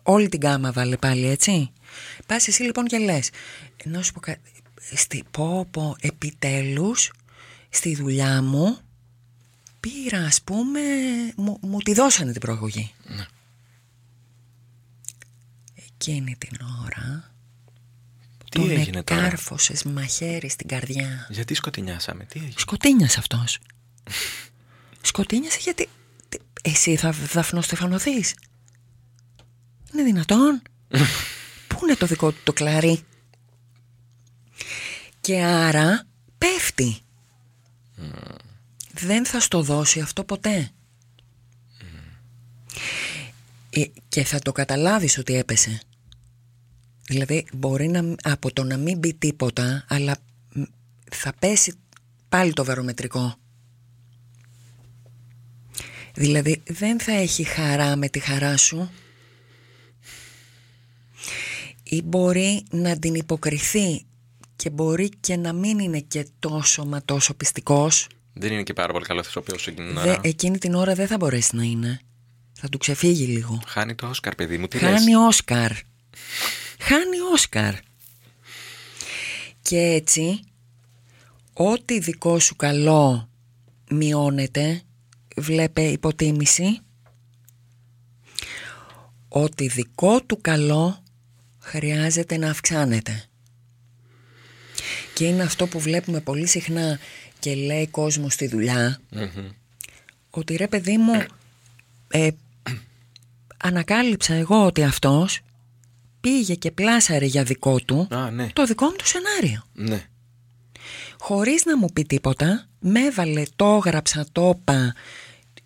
Όλη την κάμα βάλε πάλι, έτσι. Πας εσύ λοιπόν και λες, να σου πω κα- στη, πω, πω, επιτέλους, στη δουλειά μου, πήρα ας πούμε, μου, μου τη δώσανε την προαγωγή. Εκείνη την ώρα, Τι τον έγινε τώρα; εκάρφωσες μαχαίρι στην καρδιά. Γιατί σκοτεινιάσαμε, τι έγινε; Σκοτίνιας αυτός. Σκοτίνιασε γιατί... τι- Εσύ θα δαφνοστεφανωθείς. Είναι δυνατόν. Πού είναι το δικό του το κλαρί; Και άρα πέφτει. Δεν θα στο δώσει αυτό ποτέ. Ε, και θα το καταλάβεις ότι έπεσε. Δηλαδή μπορεί να, από το να μην μπει τίποτα αλλά μ, θα πέσει πάλι το βαρομετρικό. Δηλαδή δεν θα έχει χαρά με τη χαρά σου ή μπορεί να την υποκριθεί και μπορεί και να μην είναι και τόσο μα τόσο πιστικός Δεν είναι και πάρα πολύ καλό ηθοποιό εκείνη την Δε, ώρα. εκείνη την ώρα δεν θα μπορέσει να είναι θα του ξεφύγει λίγο Χάνει το Όσκαρ, παιδί μου, τι λες; Χάνει Όσκαρ. Χάνει Όσκαρ. Και έτσι, ό,τι δικό σου καλό μειώνεται, βλέπε υποτίμηση, ό,τι δικό του καλό χρειάζεται να αυξάνεται. Και είναι αυτό που βλέπουμε πολύ συχνά και λέει κόσμος στη δουλειά, Μμμ. ότι ρε παιδί μου ε, ανακάλυψα εγώ ότι αυτός πήγε και πλάσαρε για δικό του Α, ναι. το δικό μου το σενάριο. Ναι. Χωρίς να μου πει τίποτα, με έβαλε, το έγραψα, το είπα,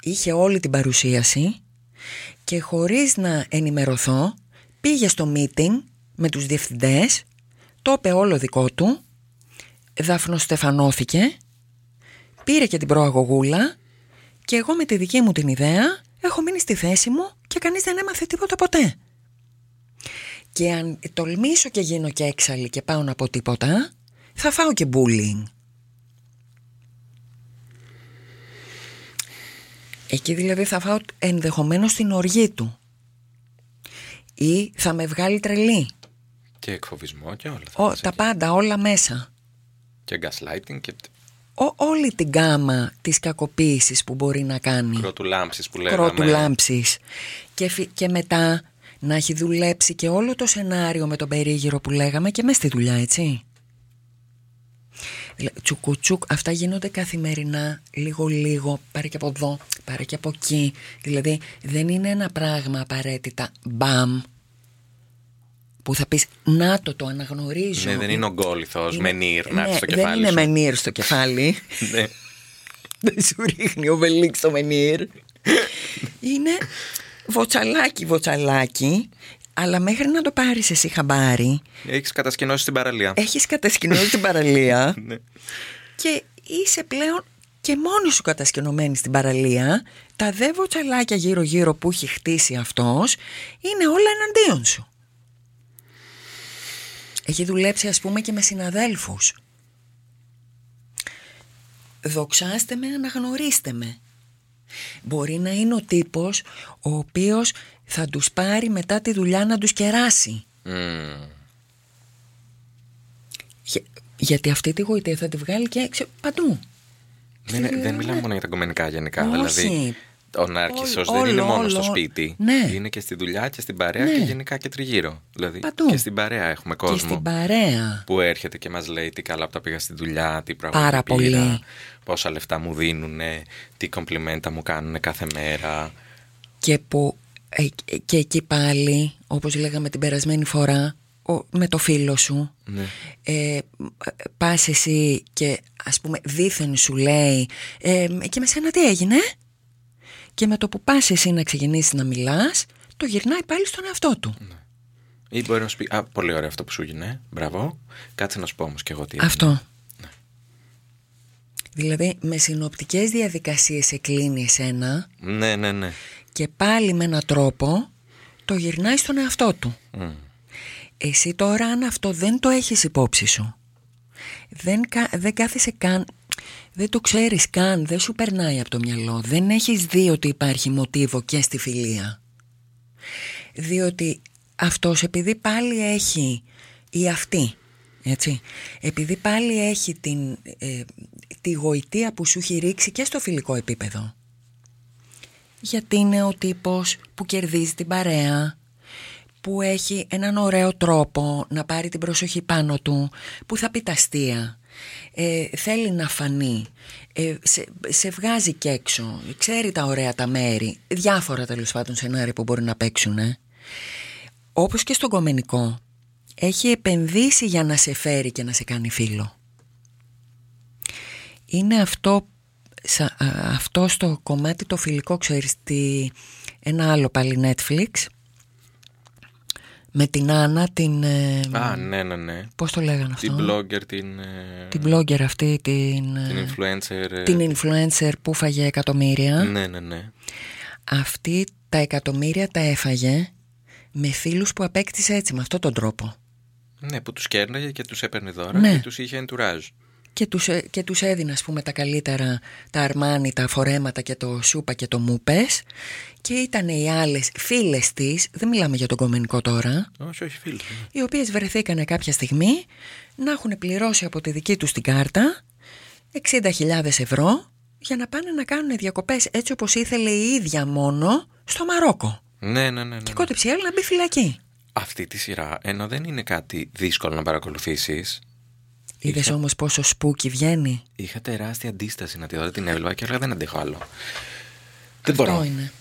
είχε όλη την παρουσίαση και χωρίς να ενημερωθώ πήγε στο meeting με τους διευθυντές, το είπε όλο δικό του, δαφνοστεφανώθηκε, πήρε και την προαγωγούλα και εγώ με τη δική μου την ιδέα έχω μείνει στη θέση μου και κανείς δεν έμαθε τίποτα ποτέ. Και αν τολμήσω και γίνω και έξαλλη και πάω να πω τίποτα, θα φάω και bullying. Εκεί δηλαδή θα φάω ενδεχομένως την οργή του. Ή θα με βγάλει τρελή. Και εκφοβισμό και όλα. θα Ο, πας τα εκεί. πάντα, όλα μέσα. Και gaslighting και Ο, όλη την γάμα της κακοποίησης που μπορεί να κάνει. κρότου λάμψης που λέγαμε. Κρότου λάμψης. Και, φυ- και μετά να έχει δουλέψει και όλο το σενάριο με τον περίγυρο που λέγαμε και μέσα στη δουλειά, έτσι. Δηλαδή, Τσουκουτσουκ, αυτά γίνονται καθημερινά, λίγο-λίγο, πάρε και από εδώ, πάρε και από εκεί. Δηλαδή, δεν είναι ένα πράγμα απαραίτητα μπαμ, που θα πεις, να το, το αναγνωρίζω. Ναι, δεν είναι ογκόληθος, Είναι- μενίρ, να ναι, έρθει στο δεν κεφάλι είναι σου. μενίρ στο κεφάλι. Ναι. Δεν σου ρίχνει ο Βελίξ το μενίρ. Είναι βοτσαλάκι, βοτσαλάκι, αλλά μέχρι να το πάρεις εσύ χαμπάρι, Έχεις κατασκηνώσει την παραλία. έχεις κατασκηνώσει την παραλία Ναι. και είσαι πλέον και μόνος σου κατασκηνωμένη στην παραλία. Τα δε βοτσαλάκια γύρω-γύρω που έχει χτίσει αυτός είναι όλα εναντίον σου. Έχει δουλέψει ας πούμε και με συναδέλφους. Δοξάστε με, αναγνωρίστε με. Μπορεί να είναι ο τύπος ο οποίος θα τους πάρει μετά τη δουλειά να τους κεράσει. Μμμ. Για- γιατί αυτή τη γοητεία θα τη βγάλει και έξω παντού. Δεν, είναι- δεν μιλάμε μόνο για τα κομμενικά γενικά. Όχι. Δηλαδή, ο Νάρκισσος Όλο, δεν είναι μόνο όλο, στο όλο. σπίτι. Ναι. Είναι και στη δουλειά και στην παρέα Ναι. και γενικά και τριγύρω. Δηλαδή, Παντού. και στην παρέα έχουμε κόσμο Και στην παρέα. που έρχεται και μας λέει τι καλά που τα πήγα στη δουλειά, τι Πάρα πράγματα πήρα, πολύ. πόσα λεφτά μου δίνουν, τι κομπλιμέντα μου κάνουν κάθε μέρα. Και που ε, ε, και εκεί πάλι, όπως λέγαμε την περασμένη φορά, ο- με το φίλο σου, Ναι. ε, πας εσύ και ας πούμε δήθεν σου λέει ε, και με σένα τι έγινε και με το που πας εσύ να ξεκινήσεις να μιλάς το γυρνάει πάλι στον εαυτό του Ή μπορεί να σου πει, Α, πολύ ωραίο αυτό που σου έγινε. Μπράβο. Κάτσε να σου πω όμως και εγώ τι έγινε. αυτό δηλαδή με συνοπτικές διαδικασίες σε κλείνει εσένα Ναι, ναι, ναι. Και πάλι με έναν τρόπο το γυρνάει στον εαυτό του Μμ. Εσύ τώρα αν αυτό δεν το έχεις υπόψη σου δεν, κα- δεν κάθεσαι καν δεν το ξέρεις καν δεν σου περνάει από το μυαλό δεν έχεις δει ότι υπάρχει μοτίβο και στη φιλία διότι αυτός επειδή πάλι έχει ή αυτή έτσι, επειδή πάλι έχει την, ε, τη γοητεία που σου έχει ρίξει και στο φιλικό επίπεδο γιατί είναι ο τύπος που κερδίζει την παρέα που έχει έναν ωραίο τρόπο να πάρει την προσοχή πάνω του, που θα πει τα αστεία, ε, θέλει να φανεί, ε, σε, σε βγάζει και έξω, ξέρει τα ωραία τα μέρη, διάφορα τέλος πάντων σενάρια που μπορεί να παίξουν. Ε. Όπως και στον κομμενικό, έχει επενδύσει για να σε φέρει και να σε κάνει φίλο. Είναι αυτό, σα, α, αυτό στο κομμάτι το φιλικό, ξέρεις, τι, ένα άλλο πάλι Netflix, με την Άννα, την... ε, Α, ναι, ναι, ναι. Πώς το λέγανε αυτό; Την blogger, την. ε, Την blogger αυτή, την... Την ε, influencer. ε, την influencer που φαγε εκατομμύρια. Ναι, ναι, ναι. Αυτή τα εκατομμύρια τα έφαγε με φίλους που απέκτησε έτσι, με αυτόν τον τρόπο. Ναι, που τους κέρναγε και τους έπαιρνε δώρα Ναι. και τους είχε entourage. Και τους, ε, και τους έδινε ας πούμε τα καλύτερα τα αρμάνι, τα φορέματα και το σούπα και το μούπες και ήταν οι άλλες φίλες της, δεν μιλάμε για τον κομμενικό τώρα, Όχι, όχι, φίλοι. ναι. οι οποίες βρεθήκανε κάποια στιγμή να έχουν πληρώσει από τη δική τους την κάρτα 60.000 ευρώ για να πάνε να κάνουν διακοπές έτσι όπως ήθελε η ίδια μόνο στο Μαρόκο. Ναι, ναι, ναι. ναι. Και κότεψε η άλλη να μπει φυλακή. Αυτή τη σειρά, ενώ δεν είναι κάτι δύσκολο να παρακολουθήσει, Είδες όμως πόσο σπούκι βγαίνει; είχα τεράστια αντίσταση να τη δω. Δεν την έβλεπα και έλεγα δεν αντέχω άλλο. Δεν Αυτό μπορώ. είναι.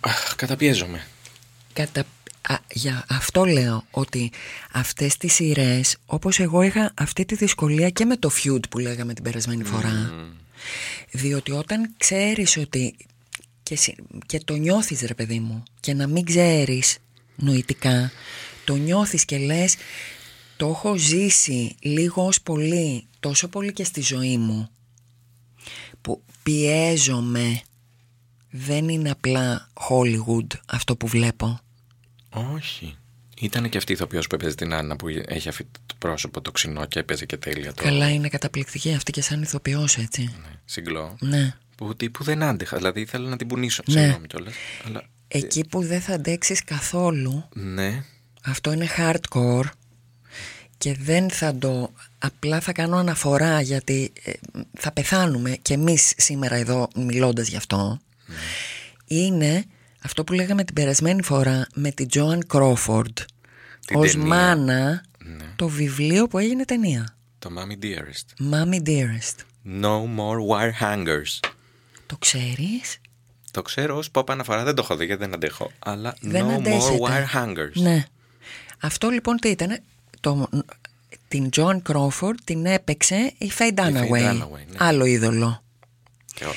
Αχ, καταπιέζομαι. Κατα... Α, για αυτό λέω ότι αυτές τις σειρές όπως εγώ είχα αυτή τη δυσκολία και με το feud που λέγαμε την περασμένη φορά διότι όταν ξέρεις ότι και, και το νιώθεις ρε παιδί μου και να μην ξέρεις νοητικά το νιώθεις και λες το έχω ζήσει λίγο ως πολύ τόσο πολύ και στη ζωή μου που πιέζομαι δεν είναι απλά Hollywood αυτό που βλέπω όχι. Ήταν και αυτή η ηθοποιός που έπαιζε την Άννα που έχει αυτό το πρόσωπο το ξινό και έπαιζε και τέλεια. Το... Καλά, είναι καταπληκτική αυτή και σαν ηθοποιός, έτσι. Ναι, συγκλώ. Ναι. Που τύπου δεν άντεχα. Δηλαδή ήθελα να την πουνήσω. Ναι. Συγγνώμη κιόλας. Αλλά... Εκεί που δεν θα αντέξεις καθόλου. Ναι. Αυτό είναι hardcore. Και δεν θα το. Απλά θα κάνω αναφορά γιατί ε, θα πεθάνουμε κι εμείς σήμερα εδώ μιλώντας γι' αυτό. Ναι. Είναι αυτό που λέγαμε την περασμένη φορά με την Τζόαν Κρόφορντ Την ως ταινία. μάνα Ναι. το βιβλίο που έγινε ταινία. Το Mommy Dearest. Mommy Dearest. No more wire hangers. Το ξέρεις; Το ξέρω ως ποπ αναφορά, δεν το έχω δει γιατί δεν αντέχω. Αλλά Δεν no more αντέχετε. wire hangers. Ναι. Αυτό λοιπόν τι ήταν, το, την Τζόαν Κρόφορντ την έπαιξε η Faye Dunaway, Faye Dunaway, ναι. άλλο είδωλο. Και ό,τι.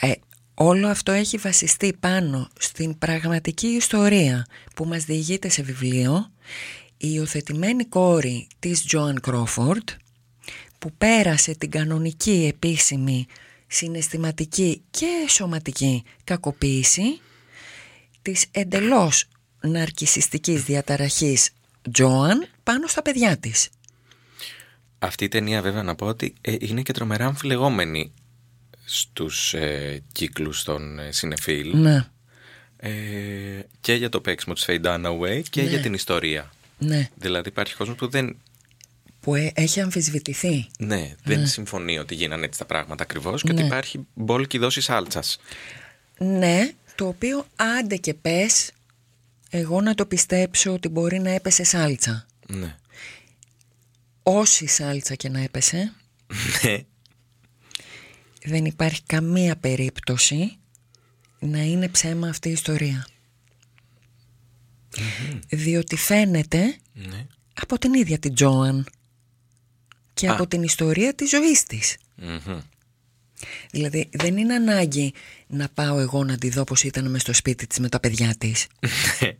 Ε, όλο αυτό έχει βασιστεί πάνω στην πραγματική ιστορία που μας διηγείται σε βιβλίο η υιοθετημένη κόρη της Τζόαν Κρόφορντ που πέρασε την κανονική επίσημη συναισθηματική και σωματική κακοποίηση της εντελώς ναρκισιστικής διαταραχής Τζοαν πάνω στα παιδιά της. Αυτή η ταινία βέβαια να πω ότι ε, είναι και τρομερά αμφιλεγόμενη στους ε, κύκλους των ε, συνεφίλ Ναι, ε, και για το παίξιμο της Faye Dunaway και Ναι. για την ιστορία. ναι, Δηλαδή υπάρχει κόσμος που δεν, που ε- έχει αμφισβητηθεί. ναι, δεν συμφωνεί ότι γίνανε έτσι τα πράγματα ακριβώς και Ναι. ότι υπάρχει μπόλικη δόση σάλτσας. Ναι, το οποίο άντε και πες εγώ να το πιστέψω ότι μπορεί να έπεσε σάλτσα. Ναι. Όση σάλτσα και να έπεσε, Ναι. δεν υπάρχει καμία περίπτωση να είναι ψέμα αυτή η ιστορία. Διότι φαίνεται ναι. από την ίδια την Τζόαν και Α. από την ιστορία της ζωής της. Μμμ. Δηλαδή δεν είναι ανάγκη να πάω εγώ να τη δω πως ήταν μες στο σπίτι της με τα παιδιά της.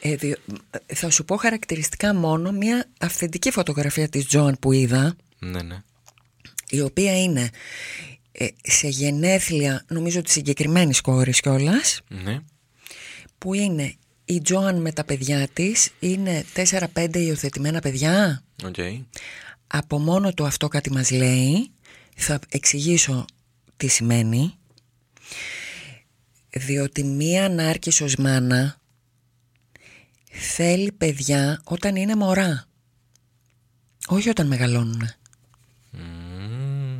Ε, δι- θα σου πω χαρακτηριστικά μόνο μια αυθεντική φωτογραφία της Τζόαν που είδα ναι, ναι. η οποία είναι ε, σε γενέθλια νομίζω της συγκεκριμένης κόρης κιόλας ναι. που είναι η Τζόαν με τα παιδιά της είναι 4-5 υιοθετημένα παιδιά Οκ. από μόνο του αυτό κάτι μας λέει θα εξηγήσω τι σημαίνει. Διότι μία νάρκισσος μάνα θέλει παιδιά όταν είναι μωρά. Όχι όταν μεγαλώνουν Μμμ.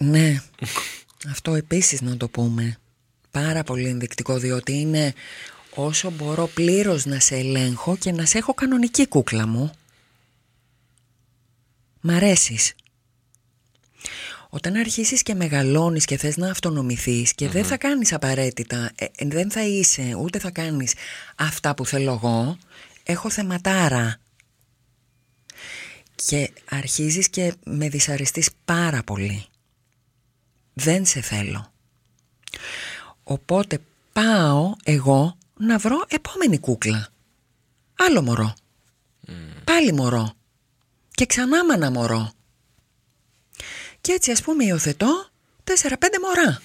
ναι. Αυτό επίσης να το πούμε. Πάρα πολύ ενδεικτικό διότι είναι όσο μπορώ πλήρως να σε ελέγχω και να σε έχω κανονική κούκλα μου Μ' αρέσεις Όταν αρχίσεις και μεγαλώνεις και θες να αυτονομηθείς και δεν θα κάνεις απαραίτητα, ε, ε, δεν θα είσαι ούτε θα κάνεις αυτά που θέλω εγώ, έχω θεματάρα. Και αρχίζεις και με δυσαρεστείς πάρα πολύ. Δεν σε θέλω. Οπότε πάω εγώ να βρω επόμενη κούκλα. Άλλο μωρό. Πάλι μωρό. Και ξανά μάνα μωρό. Και έτσι ας πούμε υιοθετώ 4-5 μωρά. τα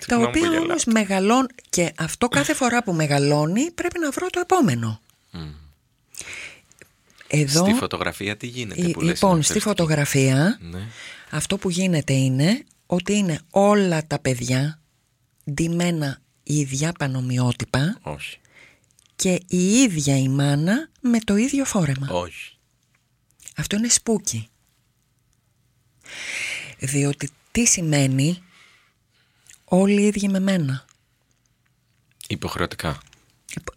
Συγγνώμη που οποία γελάω. όμως μεγαλώνουν και αυτό κάθε φορά που μεγαλώνει πρέπει να βρω το επόμενο. Εδώ, Στη φωτογραφία τι γίνεται η- που λες λοιπόν, είναι στη θρησκευτική. φωτογραφία Ναι. αυτό που γίνεται είναι ότι είναι όλα τα παιδιά ντυμένα ίδια πανομοιότυπα Όχι. και η ίδια η μάνα με το ίδιο φόρεμα. Όχι. Αυτό είναι σπούκι. Διότι τι σημαίνει όλοι οι ίδιοι με μένα; Υποχρεωτικά.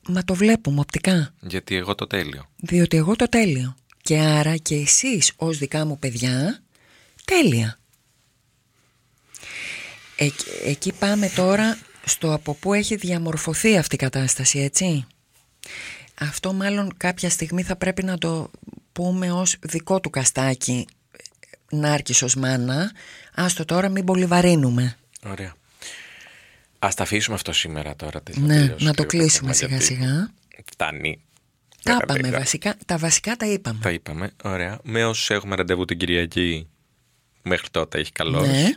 Μα το βλέπουμε οπτικά. Γιατί εγώ το τέλειο. Διότι εγώ το τέλειο. Και άρα και εσείς ως δικά μου παιδιά τέλεια. εκεί πάμε τώρα στο από πού έχει διαμορφωθεί αυτή η κατάσταση, έτσι. Αυτό μάλλον κάποια στιγμή θα πρέπει να το πούμε ως δικό του καστάκι Νάρκης μάνα. Άστο τώρα μην πολύ βαρύνουμε. Ωραία. Ας τα αφήσουμε αυτό σήμερα τώρα. Ναι, να το κλείσουμε σιγά σιγά. Φτάνει. Τα είπαμε βασικά, τα βασικά τα είπαμε. Τα είπαμε, ωραία. Με όσους έχουμε ραντεβού την Κυριακή μέχρι τότε έχει καλό. Ναι.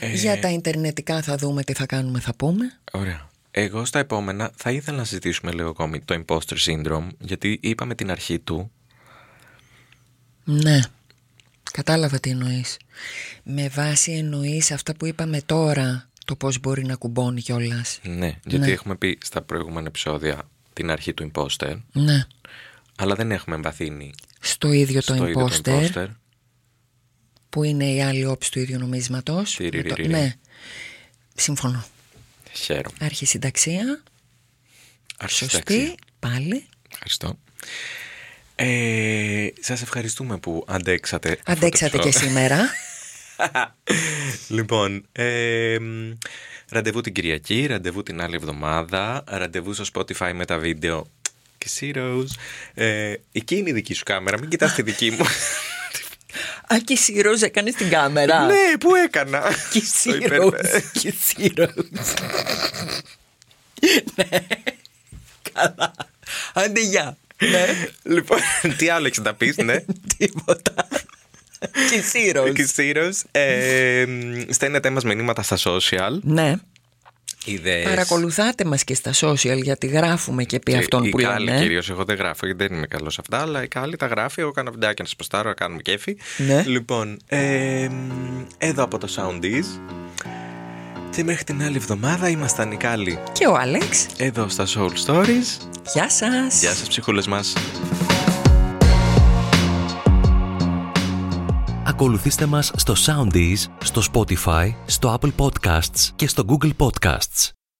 Ε... Για τα Ιντερνετικά θα δούμε τι θα κάνουμε, θα πούμε. Ωραία. Εγώ στα επόμενα θα ήθελα να συζητήσουμε λίγο ακόμη το imposter syndrome, γιατί είπαμε την αρχή του. Ναι. Κατάλαβα τι εννοείς. Με βάση εννοείς αυτά που είπαμε τώρα, το πώς μπορεί να κουμπώνει κιόλας. Ναι, γιατί ναι. έχουμε πει στα προηγούμενα επεισόδια την αρχή του imposter. Ναι. Αλλά δεν έχουμε εμπαθύνει στο ίδιο το, imposter, Που είναι η άλλη όψη του ίδιου νομίσματος. Το... Ναι. Συμφωνώ. Χαίρομαι. Αρχισυνταξία. Σωστή. Πάλι. Ευχαριστώ. Ε, σας ευχαριστούμε που αντέξατε. Αντέξατε και σήμερα. λοιπόν, ε, ραντεβού την Κυριακή, ραντεβού την άλλη εβδομάδα, ραντεβού στο Spotify με τα βίντεο. Και Σύρος, ε, εκεί είναι η δική σου κάμερα, μην κοιτάς τη δική μου. Α, και Σύρος έκανε την κάμερα. ναι, πού έκανα; Και Σύρος, και Σύρος. ναι, καλά. Άντε, γεια. Ναι. Λοιπόν, τι άλλο έχεις να πεις, ναι. Τίποτα. Κισίρος. Ε, στέλνετε μας μηνύματα στα social. Ναι. Ιδέες. Παρακολουθάτε μας και στα social γιατί γράφουμε και επί αυτών που λέμε. Η κυρίως, εγώ δεν γράφω γιατί δεν είμαι καλός σε αυτά, αλλά η Κάλλη τα γράφει, εγώ κάνω βιντεάκια να σας προστάρω, να κάνουμε κέφι. Ναι. Λοιπόν, ε, εδώ από το Soundies. Και μέχρι την άλλη εβδομάδα ήμασταν η Κάλλη και ο Άλεξ εδώ στα Soul Stories. Γεια σας! Γεια σας ψυχούλες μας! Ακολουθήστε μας στο Soundees, στο Spotify, στο Apple Podcasts και στο Google Podcasts.